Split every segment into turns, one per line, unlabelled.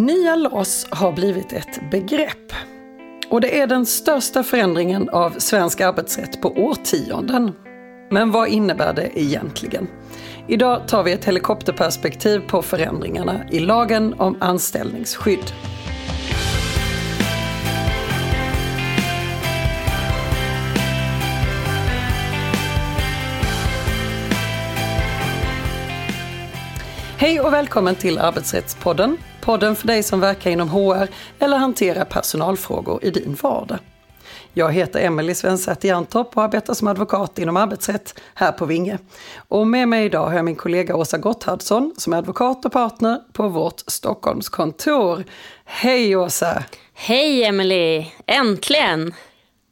Nya LAS har blivit ett begrepp. Och det är den största förändringen av svensk arbetsrätt på årtionden. Men vad innebär det egentligen? Idag tar vi ett helikopterperspektiv på förändringarna i lagen om anställningsskydd. Hej och välkommen till Arbetsrättspodden. Podden för dig som verkar inom HR eller hanterar personalfrågor i din vardag. Jag heter Emelie Svensäter Jerntorp och arbetar som advokat inom arbetsrätt här på Vinge. Och med mig idag har jag min kollega Åsa Gotthardsson som är advokat och partner på vårt Stockholmskontor. Hej Åsa!
Hej Emelie! Äntligen!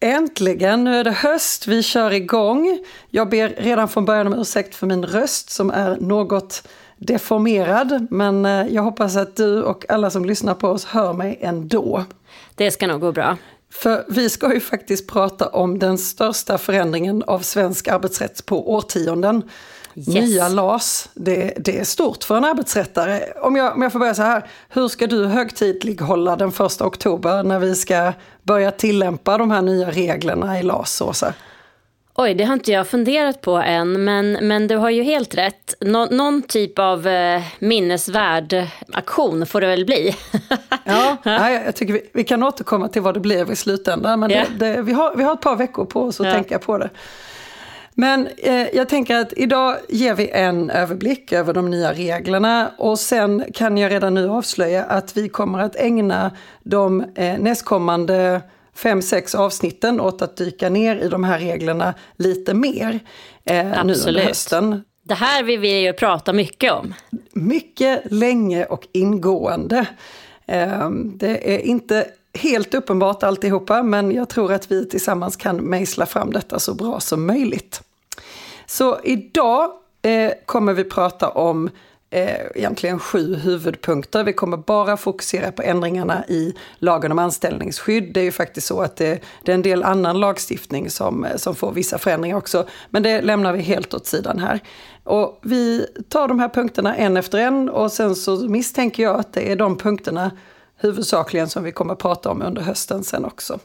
Äntligen, nu är det höst, vi kör igång. Jag ber redan från början om ursäkt för min röst som är något deformerad, men eh, jag hoppas att du och alla som lyssnar på oss hör mig ändå.
Det ska nog gå bra.
För vi ska ju faktiskt prata om den största förändringen av svensk arbetsrätt på årtionden. Yes. Nya LAS, det, det, är stort för en arbetsrättare. Om jag, om jag får börja så här, hur ska du högtidlighålla den första oktober när vi ska börja tillämpa de här nya reglerna i LAS, Åsa?
Oj, det har inte jag funderat på än, men, men du har ju helt rätt. Nå, någon typ av eh, minnesvärd aktion får det väl bli.
ja, nej, jag tycker vi, vi, kan återkomma till vad det blev i slutändan, men yeah. det, det, vi, har, vi har ett par veckor på oss att ja. tänka på det. Men eh, jag tänker att idag ger vi en överblick över de nya reglerna och sen kan jag redan nu avslöja att vi kommer att ägna de eh, nästkommande fem, sex avsnitten åt att dyka ner i de här reglerna lite mer
eh, nu under hösten. Det här vill vi ju prata mycket om.
Mycket länge och ingående. Eh, det är inte helt uppenbart alltihopa, men jag tror att vi tillsammans kan mejsla fram detta så bra som möjligt. Så idag eh, kommer vi prata om eh, egentligen sju huvudpunkter. Vi kommer bara fokusera på ändringarna i lagen om anställningsskydd. Det är ju faktiskt så att det, det är en del annan lagstiftning som, eh, som får vissa förändringar också. Men det lämnar vi helt åt sidan här. Och vi tar de här punkterna en efter en och sen så misstänker jag att det är de punkterna huvudsakligen som vi kommer att prata om under hösten sen också.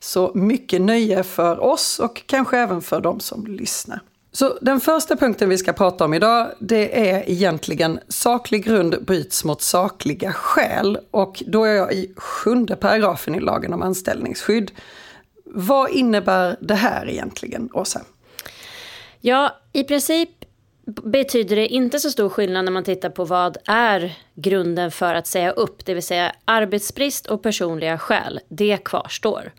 Så mycket nöje för oss och kanske även för de som lyssnar. Så den första punkten vi ska prata om idag, det är egentligen saklig grund bryts mot sakliga skäl. Och då är jag i sjunde paragrafen i lagen om anställningsskydd. Vad innebär det här egentligen, Åsa?
Ja, i princip betyder det inte så stor skillnad när man tittar på vad är grunden för att säga upp, det vill säga arbetsbrist och personliga skäl. Det kvarstår.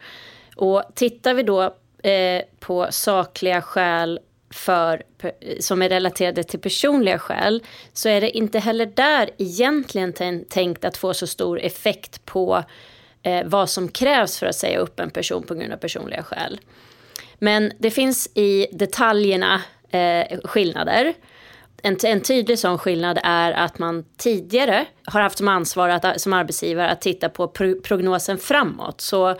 Och tittar vi då eh, på sakliga skäl för, som är relaterade till personliga skäl så är det inte heller där egentligen tänkt att få så stor effekt på eh, vad som krävs för att säga upp en person på grund av personliga skäl. Men det finns i detaljerna eh, skillnader. En, en tydlig sån skillnad är att man tidigare har haft som ansvar att, som arbetsgivare att titta på prognosen framåt. Så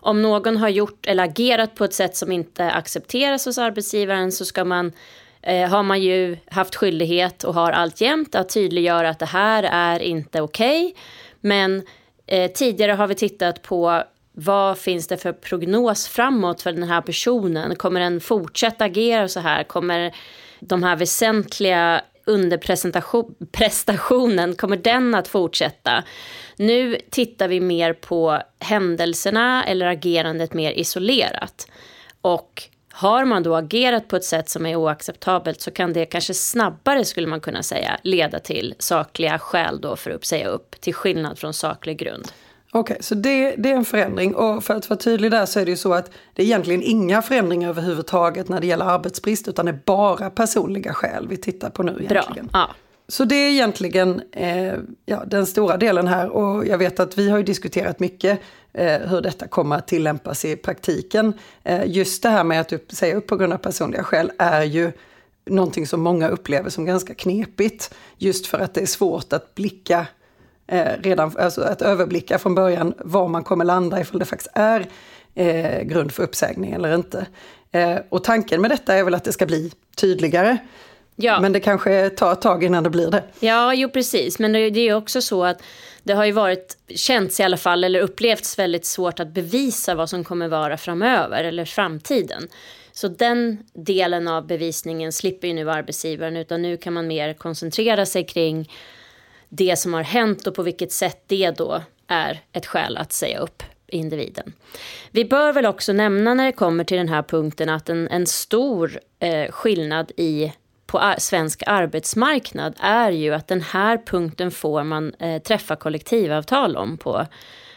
om någon har gjort eller agerat på ett sätt som inte accepteras hos arbetsgivaren så ska man eh, har man ju haft skyldighet och har alltjämt att tydliggöra att det här är inte okej. Okay. Men eh, tidigare har vi tittat på vad finns det för prognos framåt för den här personen? Kommer den fortsätta agera så här? Kommer de här väsentliga underprestationen, kommer den att fortsätta? Nu tittar vi mer på händelserna eller agerandet mer isolerat. Och har man då agerat på ett sätt som är oacceptabelt så kan det kanske snabbare, skulle man kunna säga, leda till sakliga skäl då för att säga upp, till skillnad från saklig grund.
Okej, okay, så det, det, är en förändring. Och för att vara tydlig där så är det ju så att det är egentligen inga förändringar överhuvudtaget när det gäller arbetsbrist, utan det är bara personliga skäl vi tittar på nu egentligen.
Bra, ja.
Så det är egentligen eh, ja, den stora delen här och jag vet att vi har ju diskuterat mycket eh, hur detta kommer att tillämpas i praktiken. Eh, just det här med att upp, säga upp på grund av personliga skäl är ju någonting som många upplever som ganska knepigt. Just för att det är svårt att blicka eh, redan, alltså att överblicka från början var man kommer landa ifall det faktiskt är eh, grund för uppsägning eller inte. Eh, och tanken med detta är väl att det ska bli tydligare. Ja. Men det kanske tar ett tag innan det blir det.
Ja, jo precis. Men det, är också så att det har ju varit, känts i alla fall, eller upplevts väldigt svårt att bevisa vad som kommer vara framöver eller framtiden. Så den delen av bevisningen slipper ju nu arbetsgivaren utan nu kan man mer koncentrera sig kring det som har hänt och på vilket sätt det då är ett skäl att säga upp individen. Vi bör väl också nämna när det kommer till den här punkten att en, en stor eh, skillnad i på ar svensk arbetsmarknad är ju att den här punkten får man eh, träffa kollektivavtal om på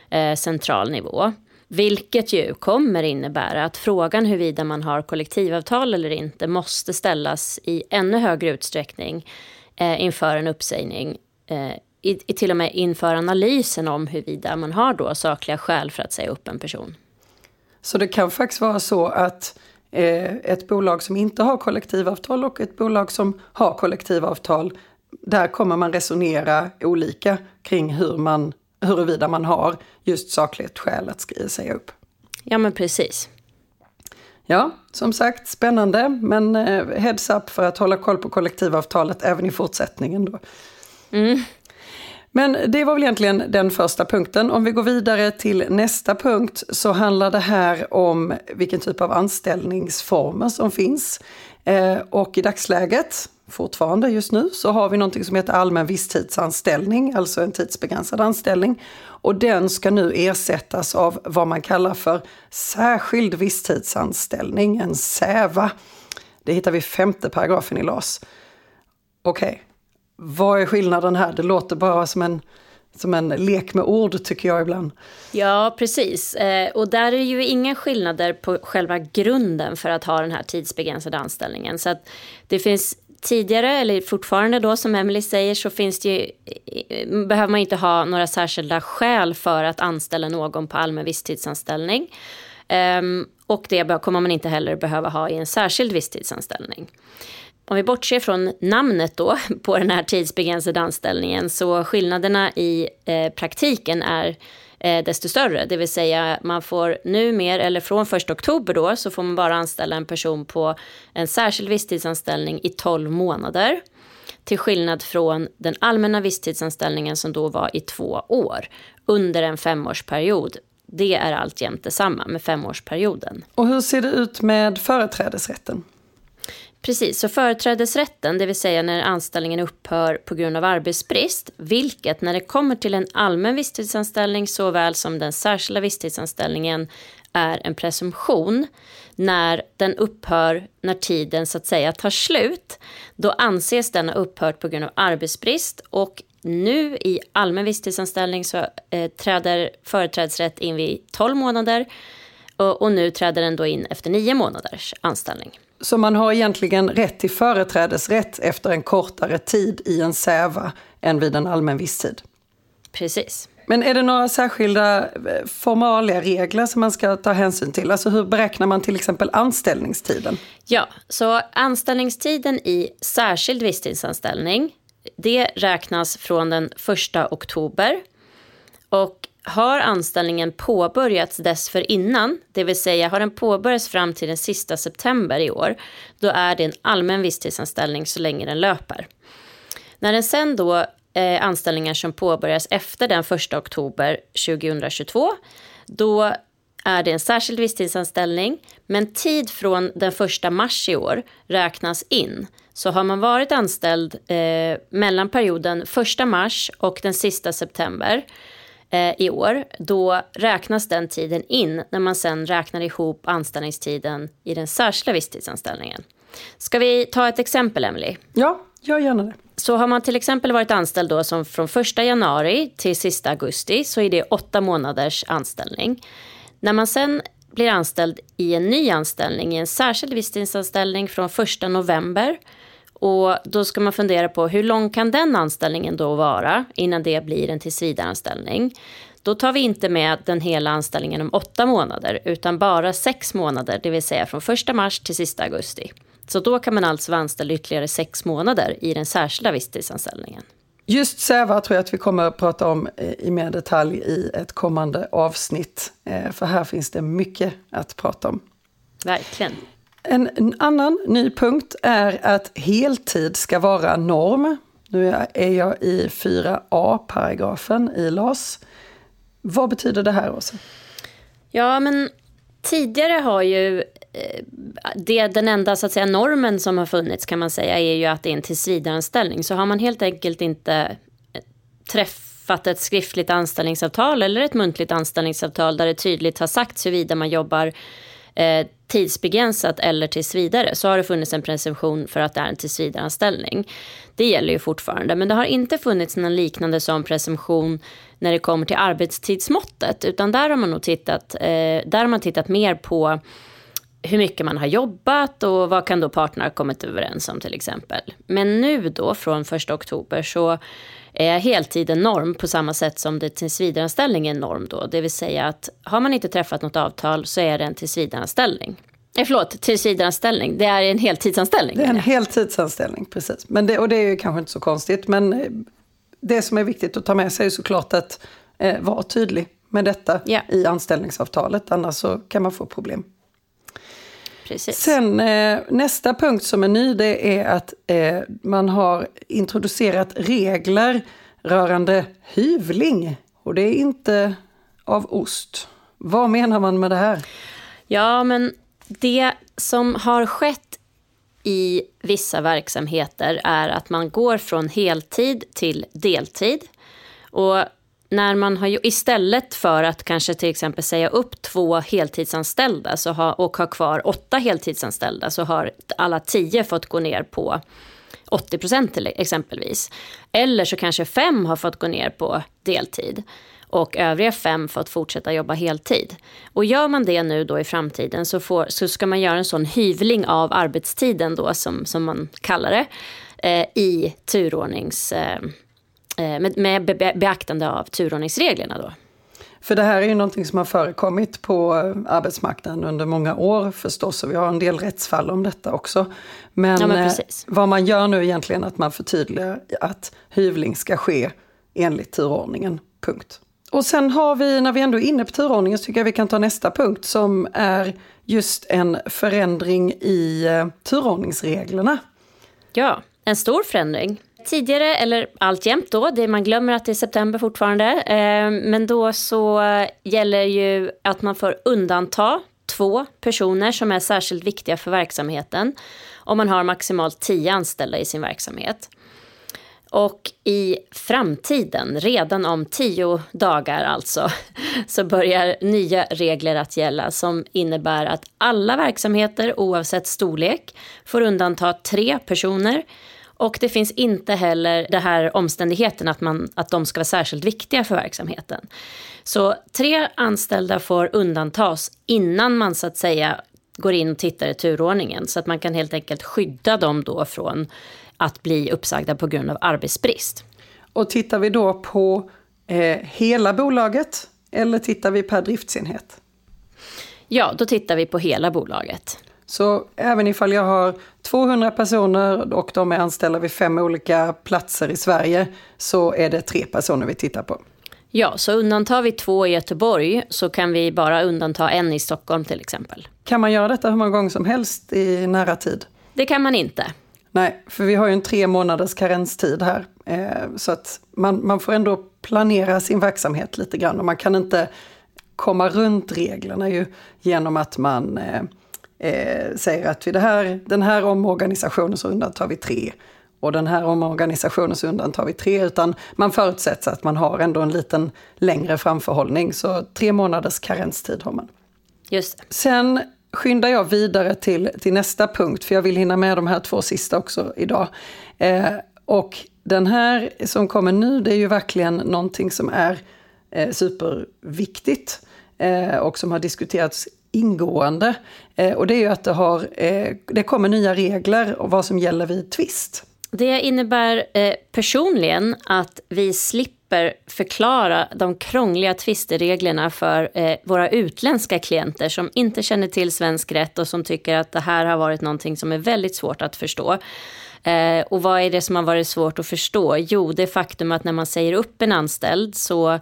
eh, central nivå. Vilket ju kommer innebära att frågan huruvida man har kollektivavtal eller inte måste ställas i ännu högre utsträckning eh, inför en uppsägning. Eh, i, i, till och med inför analysen om huruvida man har då sakliga skäl för att säga upp en person.
Så det kan faktiskt vara så att eh, ett bolag som inte har kollektivavtal och ett bolag som har kollektivavtal, där kommer man resonera olika kring hur man huruvida man har just sakligt skäl att säga upp.
Ja men precis.
Ja, som sagt spännande men eh, heads up för att hålla koll på kollektivavtalet även i fortsättningen då. Mm. Men det var väl egentligen den första punkten. Om vi går vidare till nästa punkt så handlar det här om vilken typ av anställningsformer som finns. Eh, och i dagsläget fortfarande just nu så har vi någonting som heter allmän visstidsanställning, alltså en tidsbegränsad anställning. Och den ska nu ersättas av vad man kallar för särskild visstidsanställning, en SÄVA. Det hittar vi i femte paragrafen i LAS. Okej, okay vad är skillnaden här? Det låter bara som en som en lek med ord tycker jag ibland.
Ja, precis. Eh, och där är det ju inga skillnader på själva grunden för att ha den här tidsbegränsade anställningen. Så att det finns tidigare, eller fortfarande då som Emily säger, så finns det ju, eh, behöver man inte ha några särskilda skäl för att anställa någon på allmän visstidsanställning. Ehm, och det kommer man inte heller behöva ha i en särskild visstidsanställning. Om vi bortser från namnet då på den här tidsbegränsade anställningen så skillnaderna i eh, praktiken är eh, desto större. Det vill säga man får nu mer, eller från 1 oktober då, så får man bara anställa en person på en särskild visstidsanställning i 12 månader. Till skillnad från den allmänna visstidsanställningen som då var i två år under en femårsperiod. Det är alltjämt detsamma med femårsperioden.
Och hur ser det ut med företrädesrätten?
Precis, så företrädesrätten, det vill säga när anställningen upphör på grund av arbetsbrist, vilket när det kommer till en allmän visstidsanställning såväl som den särskilda visstidsanställningen är en presumtion. När den upphör när tiden så att säga tar slut, då anses den ha upphört på grund av arbetsbrist och nu i allmän visstidsanställning så eh, träder företrädesrätt in vid 12 månader och, och nu träder den då in efter 9 månaders anställning.
Så man har egentligen rätt till företrädesrätt efter en kortare tid i en SÄVA än vid en allmän visstid.
Precis.
Men är det några särskilda eh, formaliga regler som man ska ta hänsyn till? Alltså hur beräknar man till exempel anställningstiden?
Ja, så anställningstiden i särskild visstidsanställning det räknas från den 1 oktober. Och har anställningen påbörjats dessförinnan, det vill säga har den påbörjats fram till den sista september i år, då är det en allmän visstidsanställning så länge den löper. När den sen då eh, anställningar som påbörjas efter den 1 oktober 2022, då är det en särskild visstidsanställning, men tid från den 1 mars i år räknas in. Så har man varit anställd eh, mellan perioden 1 mars och den sista september, i år, då räknas den tiden in när man sen räknar ihop anställningstiden i den särskilda visstidsanställningen. Ska vi ta ett exempel, Emily?
Ja, gör gärna det.
Så har man till exempel varit anställd då som från 1 januari till sista augusti så är det åtta månaders anställning. När man sen blir anställd i en ny anställning, i en särskild visstidsanställning från 1 november och då ska man fundera på hur lång kan den anställningen då vara innan det blir en tillsvidareanställning. Då tar vi inte med den hela anställningen om åtta månader utan bara sex månader, det vill säga från 1 mars till sista augusti. Så då kan man alltså vara anställd ytterligare sex månader i den särskilda visstidsanställningen.
Just SÄVA tror jag att vi kommer att prata om eh, i mer detalj i ett kommande avsnitt. Eh, för här finns det mycket att prata om.
Verkligen.
En, en annan ny punkt är att heltid ska vara norm. Nu är jag i 4a-paragrafen i LAS. Vad betyder det här, Åsa?
Ja, men tidigare har ju eh, det, den enda så att säga, normen som har funnits kan man säga är ju att det är en tillsvidareanställning. Så har man helt enkelt inte eh, träffat ett skriftligt anställningsavtal eller ett muntligt anställningsavtal där det tydligt har sagts huruvida man jobbar eh, tidsbegränsat eller tills vidare så har det funnits en presumtion för att det är en tillsvidareanställning. Det gäller ju fortfarande, men det har inte funnits någon liknande som presumtion när det kommer till arbetstidsmåttet, utan där har man nog tittat, eh, där har man tittat mer på hur mycket man har jobbat och vad kan då parterna ha kommit överens om till exempel. Men nu då från 1 oktober så är heltid en norm på samma sätt som det tillsvidareanställning är en norm då. Det vill säga att har man inte träffat något avtal så är det en tillsvidareanställning. Eh, förlåt, tillsvidareanställning. Det är en heltidsanställning.
Det är en heltidsanställning, precis. Men det, och det är ju kanske inte så konstigt. Men eh, det som är viktigt att ta med sig är såklart att eh, vara tydlig med detta yeah. i anställningsavtalet. Annars så kan man få problem.
Precis.
Sen eh, nästa punkt som är ny det är att eh, man har introducerat regler rörande hyvling. Och det är inte av ost. Vad menar man med det här?
Ja, men det som har skett i vissa verksamheter är att man går från heltid till deltid. Och när man har, istället för att kanske till exempel säga upp två heltidsanställda så ha, och ha kvar åtta heltidsanställda så har alla tio fått gå ner på 80 procent exempelvis. Eller så kanske fem har fått gå ner på deltid och övriga fem fått fortsätta jobba heltid. Och gör man det nu då i framtiden så, får, så ska man göra en sån hyvling av arbetstiden då som, som man kallar det eh, i turordnings... Eh med, med be, beaktande av turordningsreglerna då.
För det här är ju någonting som har förekommit på eh, arbetsmarknaden under många år förstås och vi har en del rättsfall om detta också. Men, ja, men eh, vad man gör nu egentligen är att man förtydligar att hyvling ska ske enligt turordningen, punkt. Och sen har vi, när vi ändå är inne på turordningen, så tycker jag vi kan ta nästa punkt som är just en förändring i eh, turordningsreglerna.
Ja, en stor förändring. Tidigare, eller alltjämt då, det, man glömmer att det är september fortfarande, eh, men då så gäller ju att man får undanta två personer som är särskilt viktiga för verksamheten om man har maximalt tio anställda i sin verksamhet. Och i framtiden, redan om tio dagar alltså, så börjar nya regler att gälla som innebär att alla verksamheter oavsett storlek får undanta tre personer och det finns inte heller det här omständigheten att, man, att de ska vara särskilt viktiga för verksamheten. Så tre anställda får undantas innan man så att säga går in och tittar i turordningen så att man kan helt enkelt skydda dem då från att bli uppsagda på grund av arbetsbrist.
Och tittar vi då på eh, hela bolaget eller tittar vi per driftsenhet?
Ja, då tittar vi på hela bolaget.
Så även ifall jag har 200 personer och de är anställda vid fem olika platser i Sverige så är det tre personer vi tittar på.
Ja, så undantar vi två i Göteborg så kan vi bara undanta en i Stockholm till exempel.
Kan man göra detta hur många gånger som helst i nära tid?
Det kan man inte.
Nej, för vi har ju en tre månaders karenstid här. Eh, så att man, man får ändå planera sin verksamhet lite grann och man kan inte komma runt reglerna ju genom att man eh, säger att vid det här, den här omorganisationen så undantar vi tre och den här omorganisationen så undantar vi tre, utan man förutsätter att man har ändå en liten längre framförhållning. Så tre månaders karenstid har man.
Just det.
Sen skyndar jag vidare till, till nästa punkt, för jag vill hinna med de här två sista också idag. Eh, och den här som kommer nu, det är ju verkligen någonting som är eh, superviktigt eh, och som har diskuterats ingående. Eh, och det är ju att det, har, eh, det kommer nya regler om vad som gäller vid tvist.
Det innebär eh, personligen att vi slipper förklara de krångliga tvistereglerna för eh, våra utländska klienter som inte känner till svensk rätt och som tycker att det här har varit någonting som är väldigt svårt att förstå. Eh, och vad är det som har varit svårt att förstå? Jo, det faktum att när man säger upp en anställd så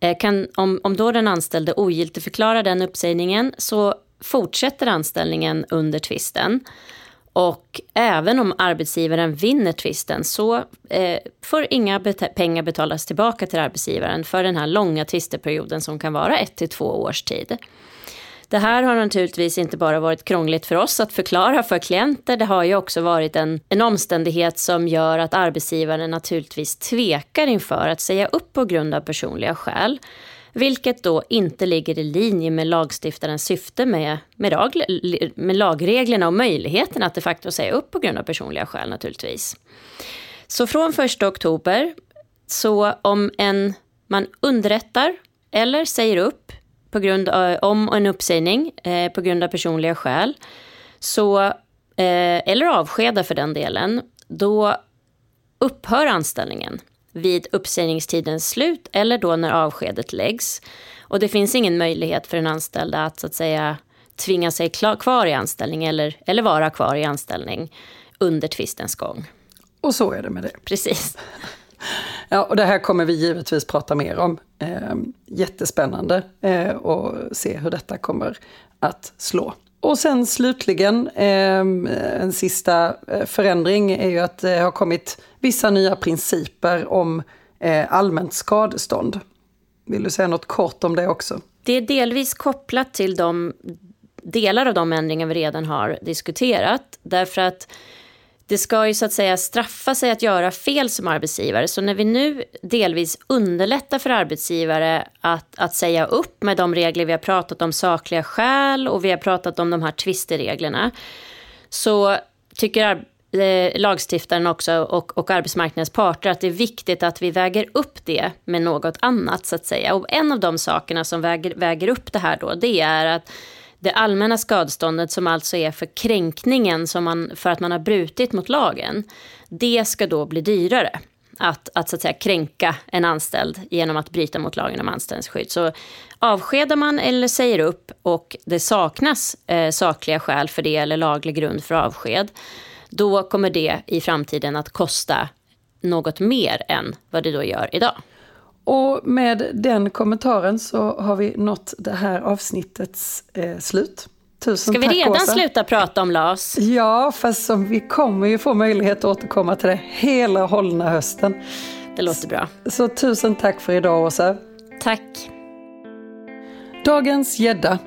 Eh, kan, om, om då den anställde ogiltigförklarar den uppsägningen så fortsätter anställningen under tvisten. Och även om arbetsgivaren vinner tvisten så eh, får inga bet pengar betalas tillbaka till arbetsgivaren för den här långa tvisteperioden som kan vara ett till två års tid. Det här har naturligtvis inte bara varit krångligt för oss att förklara för klienter. Det har ju också varit en, en omständighet som gör att arbetsgivaren naturligtvis tvekar inför att säga upp på grund av personliga skäl. Vilket då inte ligger i linje med lagstiftarens syfte med, med, lag, med lagreglerna och möjligheten att de facto säga upp på grund av personliga skäl naturligtvis. Så från 1 oktober, så om en, man underrättar eller säger upp på grund av, om en uppsägning eh, på grund av personliga skäl, så, eh, eller avskedar för den delen, då upphör anställningen vid uppsägningstidens slut eller då när avskedet läggs. Och det finns ingen möjlighet för den anställda att så att säga tvinga sig kvar i anställning eller, eller vara kvar i anställning under tvistens gång.
Och så är det med det.
Precis.
Ja, och det här kommer vi givetvis prata mer om. Eh, jättespännande eh, och se hur detta kommer att slå. Och sen slutligen, eh, en sista eh, förändring är ju att det har kommit vissa nya principer om eh, allmänt skadestånd. Vill du säga något kort om det också?
Det är delvis kopplat till de delar av de ändringar vi redan har diskuterat. Därför att det ska ju så att säga straffa sig att göra fel som arbetsgivare. Så när vi nu delvis underlättar för arbetsgivare att, att säga upp med de regler vi har pratat om, sakliga skäl och vi har pratat om de här tvistereglerna, så tycker eh, lagstiftaren också och, och arbetsmarknadens parter att det är viktigt att vi väger upp det med något annat så att säga. Och en av de sakerna som väger, väger upp det här då, det är att det allmänna skadeståndet som alltså är för kränkningen som man, för att man har brutit mot lagen, det ska då bli dyrare. Att, att, så att säga, kränka en anställd genom att bryta mot lagen om anställningsskydd. Så avskedar man eller säger upp och det saknas eh, sakliga skäl för det eller laglig grund för avsked, då kommer det i framtiden att kosta något mer än vad det då gör idag.
Och med den kommentaren så har vi nått det här avsnittets eh, slut.
Tusen Ska vi redan Åsa. sluta prata om LAS?
Ja, fast som vi kommer ju få möjlighet att återkomma till det hela hållna hösten.
Det låter bra.
Så, så tusen tack för idag Åsa.
Tack.
Dagens gädda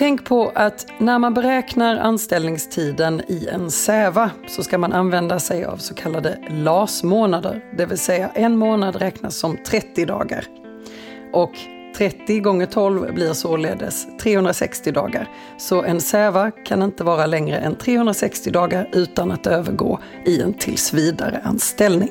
Tänk på att när man beräknar anställningstiden i en SÄVA så ska man använda sig av så kallade LAS-månader, det vill säga en månad räknas som 30 dagar. Och 30 gånger 12 blir således 360 dagar. Så en SÄVA kan inte vara längre än 360 dagar utan att övergå i en tillsvidare anställning.